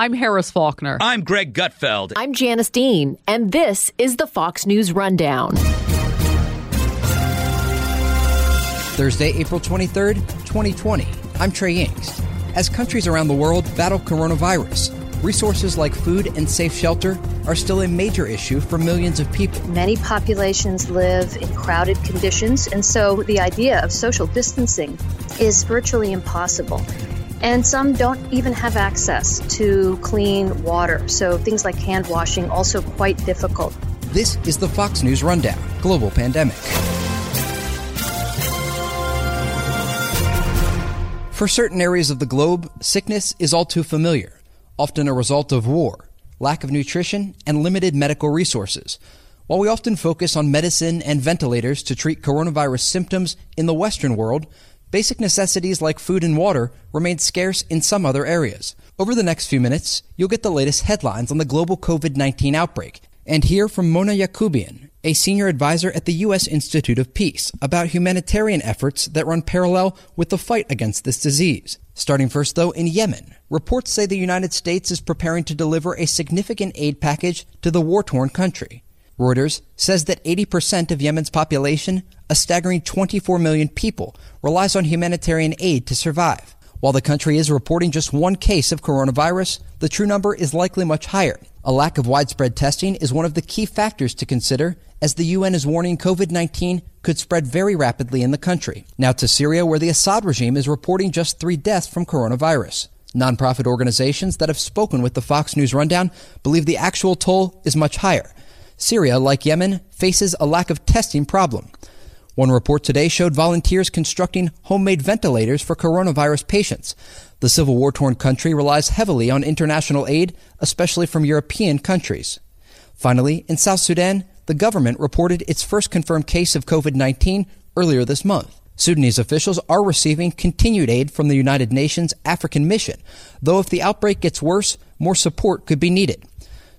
I'm Harris Faulkner. I'm Greg Gutfeld. I'm Janice Dean, and this is the Fox News Rundown. Thursday, April 23rd, 2020. I'm Trey Yingst. As countries around the world battle coronavirus, resources like food and safe shelter are still a major issue for millions of people. Many populations live in crowded conditions, and so the idea of social distancing is virtually impossible. And some don't even have access to clean water, so things like hand washing also quite difficult. This is the Fox News Rundown Global Pandemic. For certain areas of the globe, sickness is all too familiar, often a result of war, lack of nutrition, and limited medical resources. While we often focus on medicine and ventilators to treat coronavirus symptoms in the Western world, Basic necessities like food and water remain scarce in some other areas. Over the next few minutes, you'll get the latest headlines on the global COVID 19 outbreak and hear from Mona Yacoubian, a senior advisor at the U.S. Institute of Peace, about humanitarian efforts that run parallel with the fight against this disease. Starting first, though, in Yemen, reports say the United States is preparing to deliver a significant aid package to the war torn country. Reuters says that 80% of Yemen's population, a staggering 24 million people, relies on humanitarian aid to survive. While the country is reporting just one case of coronavirus, the true number is likely much higher. A lack of widespread testing is one of the key factors to consider as the UN is warning COVID 19 could spread very rapidly in the country. Now to Syria, where the Assad regime is reporting just three deaths from coronavirus. Nonprofit organizations that have spoken with the Fox News Rundown believe the actual toll is much higher. Syria, like Yemen, faces a lack of testing problem. One report today showed volunteers constructing homemade ventilators for coronavirus patients. The civil war torn country relies heavily on international aid, especially from European countries. Finally, in South Sudan, the government reported its first confirmed case of COVID 19 earlier this month. Sudanese officials are receiving continued aid from the United Nations African Mission, though if the outbreak gets worse, more support could be needed.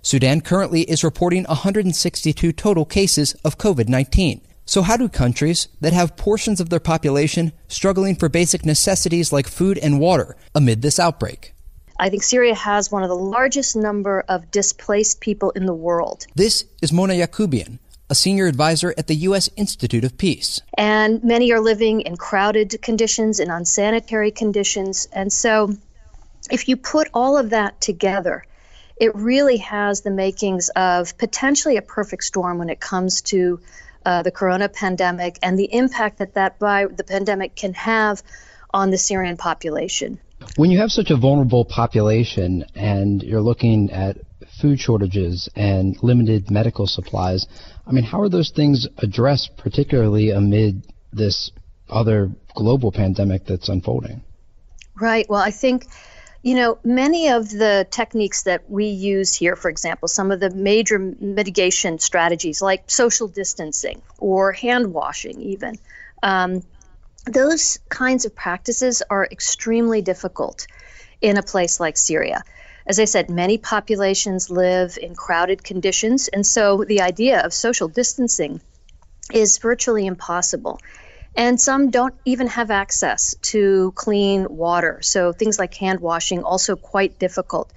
Sudan currently is reporting 162 total cases of COVID 19. So, how do countries that have portions of their population struggling for basic necessities like food and water amid this outbreak? I think Syria has one of the largest number of displaced people in the world. This is Mona Yacoubian, a senior advisor at the U.S. Institute of Peace. And many are living in crowded conditions, in unsanitary conditions. And so, if you put all of that together, it really has the makings of potentially a perfect storm when it comes to uh, the corona pandemic and the impact that that by the pandemic can have on the Syrian population. When you have such a vulnerable population and you're looking at food shortages and limited medical supplies, I mean, how are those things addressed, particularly amid this other global pandemic that's unfolding? Right. Well, I think you know, many of the techniques that we use here, for example, some of the major mitigation strategies like social distancing or hand washing, even, um, those kinds of practices are extremely difficult in a place like Syria. As I said, many populations live in crowded conditions, and so the idea of social distancing is virtually impossible. And some don't even have access to clean water. So things like hand washing also quite difficult.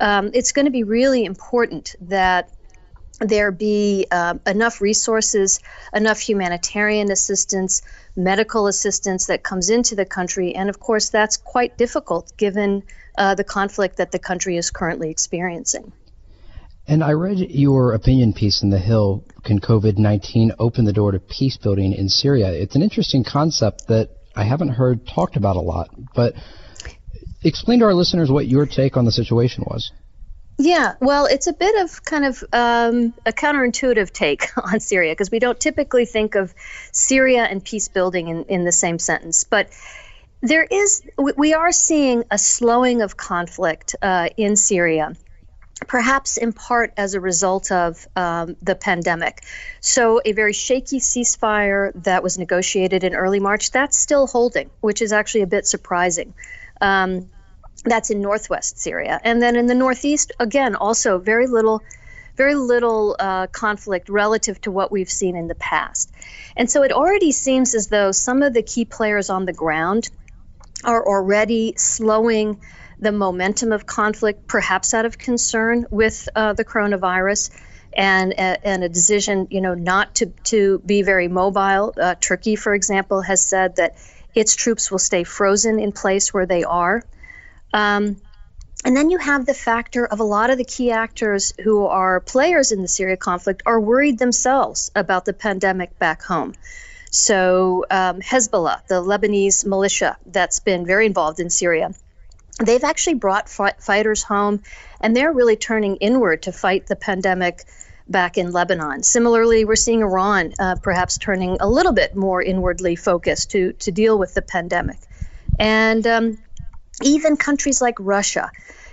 Um, it's going to be really important that there be uh, enough resources, enough humanitarian assistance, medical assistance that comes into the country. And of course, that's quite difficult given uh, the conflict that the country is currently experiencing. And I read your opinion piece in The Hill Can COVID 19 open the door to peace building in Syria? It's an interesting concept that I haven't heard talked about a lot. But explain to our listeners what your take on the situation was. Yeah, well, it's a bit of kind of um, a counterintuitive take on Syria because we don't typically think of Syria and peace building in, in the same sentence. But there is, we are seeing a slowing of conflict uh, in Syria perhaps in part as a result of um, the pandemic. So, a very shaky ceasefire that was negotiated in early March, that's still holding, which is actually a bit surprising. Um, that's in northwest Syria. And then in the northeast, again, also very little. Very little uh, conflict relative to what we've seen in the past. And so it already seems as though some of the key players on the ground are already slowing the momentum of conflict, perhaps out of concern with uh, the coronavirus. And, and a decision, you know, not to, to be very mobile. Uh, Turkey, for example, has said that its troops will stay frozen in place where they are. Um, and then you have the factor of a lot of the key actors who are players in the Syria conflict are worried themselves about the pandemic back home. So, um, Hezbollah, the Lebanese militia that's been very involved in Syria, they've actually brought fi- fighters home and they're really turning inward to fight the pandemic back in Lebanon. Similarly, we're seeing Iran uh, perhaps turning a little bit more inwardly focused to, to deal with the pandemic. And um, even countries like Russia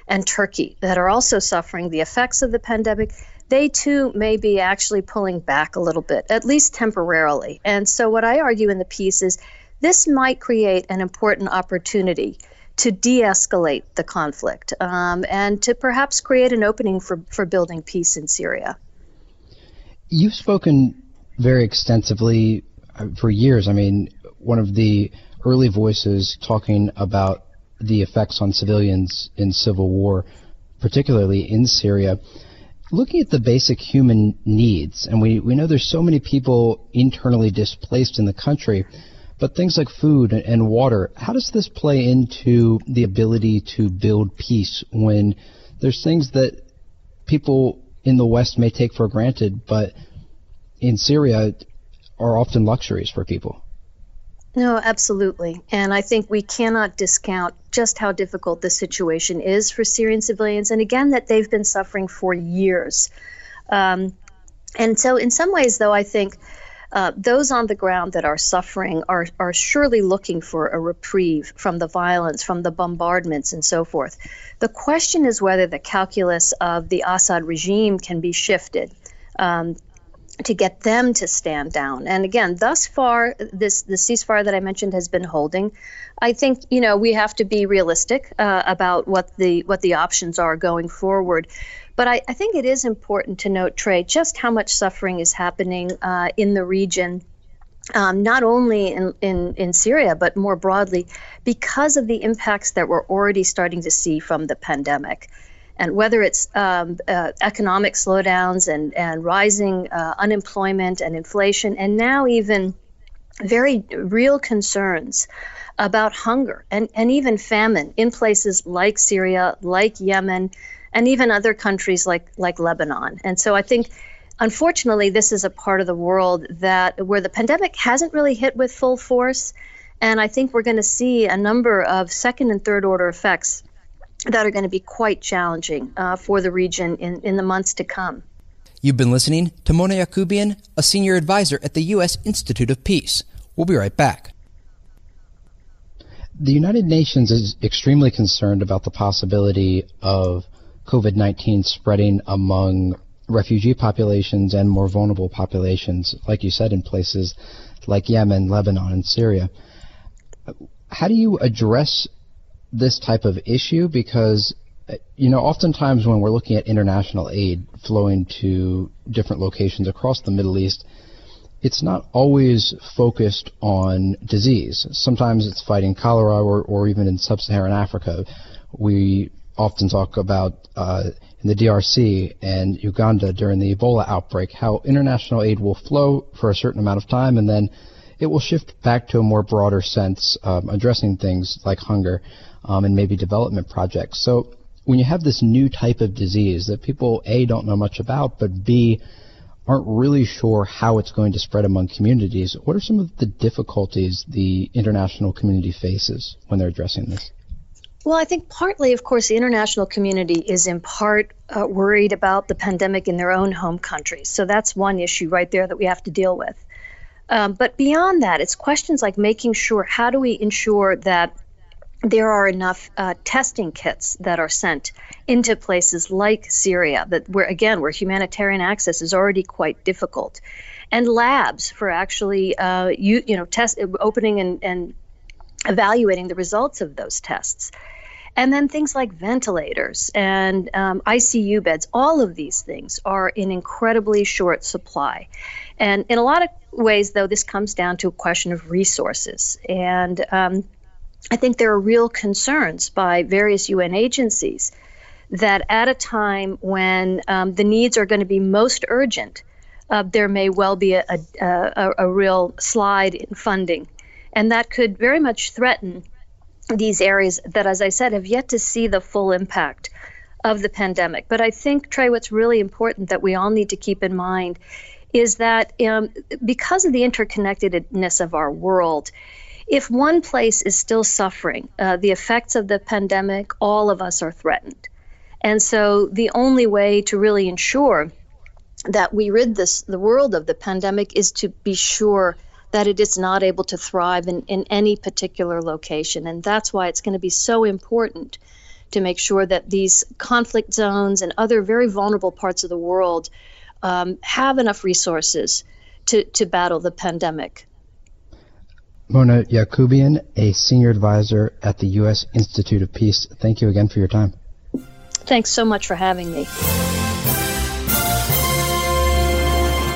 and Turkey that are also suffering the effects of the pandemic, they too may be actually pulling back a little bit, at least temporarily. And so, what I argue in the piece is this might create an important opportunity to de escalate the conflict um, and to perhaps create an opening for, for building peace in Syria. You've spoken very extensively uh, for years. I mean, one of the early voices talking about the effects on civilians in civil war, particularly in Syria. Looking at the basic human needs, and we, we know there's so many people internally displaced in the country, but things like food and water, how does this play into the ability to build peace when there's things that people in the West may take for granted, but in Syria are often luxuries for people? No, absolutely. And I think we cannot discount just how difficult the situation is for Syrian civilians, and again, that they've been suffering for years. Um, and so, in some ways, though, I think uh, those on the ground that are suffering are, are surely looking for a reprieve from the violence, from the bombardments, and so forth. The question is whether the calculus of the Assad regime can be shifted. Um, to get them to stand down. And again, thus far, this the ceasefire that I mentioned has been holding. I think you know we have to be realistic uh, about what the what the options are going forward. But I, I, think it is important to note, Trey, just how much suffering is happening uh, in the region. Um, not only in, in, in Syria, but more broadly, because of the impacts that we're already starting to see from the pandemic and whether it's um, uh, economic slowdowns and, and rising uh, unemployment and inflation, and now even very real concerns about hunger and, and even famine in places like Syria, like Yemen, and even other countries like, like Lebanon. And so I think unfortunately this is a part of the world that where the pandemic hasn't really hit with full force. And I think we're going to see a number of second and third order effects that are going to be quite challenging uh, for the region in, in the months to come. You've been listening to Mona Yacoubian, a senior advisor at the U.S. Institute of Peace. We'll be right back. The United Nations is extremely concerned about the possibility of COVID 19 spreading among refugee populations and more vulnerable populations, like you said, in places like Yemen, Lebanon, and Syria. How do you address this type of issue because you know oftentimes when we're looking at international aid flowing to different locations across the Middle East it's not always focused on disease. Sometimes it's fighting cholera or, or even in sub-Saharan Africa. We often talk about uh, in the DRC and Uganda during the Ebola outbreak how international aid will flow for a certain amount of time and then it will shift back to a more broader sense, um, addressing things like hunger um, and maybe development projects. So when you have this new type of disease that people A don't know much about, but B aren't really sure how it's going to spread among communities, what are some of the difficulties the international community faces when they're addressing this? Well, I think partly, of course, the international community is in part uh, worried about the pandemic in their own home countries. So that's one issue right there that we have to deal with. Um, but beyond that, it's questions like making sure how do we ensure that there are enough uh, testing kits that are sent into places like Syria that where again where humanitarian access is already quite difficult, and labs for actually uh, you you know test opening and, and evaluating the results of those tests. And then things like ventilators and um, ICU beds, all of these things are in incredibly short supply. And in a lot of ways, though, this comes down to a question of resources. And um, I think there are real concerns by various UN agencies that at a time when um, the needs are going to be most urgent, uh, there may well be a, a, a, a real slide in funding. And that could very much threaten these areas that, as I said, have yet to see the full impact of the pandemic. But I think, Trey, what's really important that we all need to keep in mind is that um, because of the interconnectedness of our world, if one place is still suffering uh, the effects of the pandemic, all of us are threatened. And so the only way to really ensure that we rid this the world of the pandemic is to be sure that it is not able to thrive in, in any particular location. And that's why it's going to be so important to make sure that these conflict zones and other very vulnerable parts of the world um, have enough resources to, to battle the pandemic. Mona Yacoubian, a senior advisor at the U.S. Institute of Peace, thank you again for your time. Thanks so much for having me.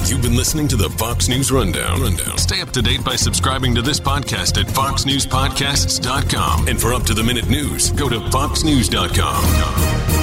You've been listening to the Fox News Rundown. Rundown. Stay up to date by subscribing to this podcast at foxnewspodcasts.com. And for up to the minute news, go to foxnews.com.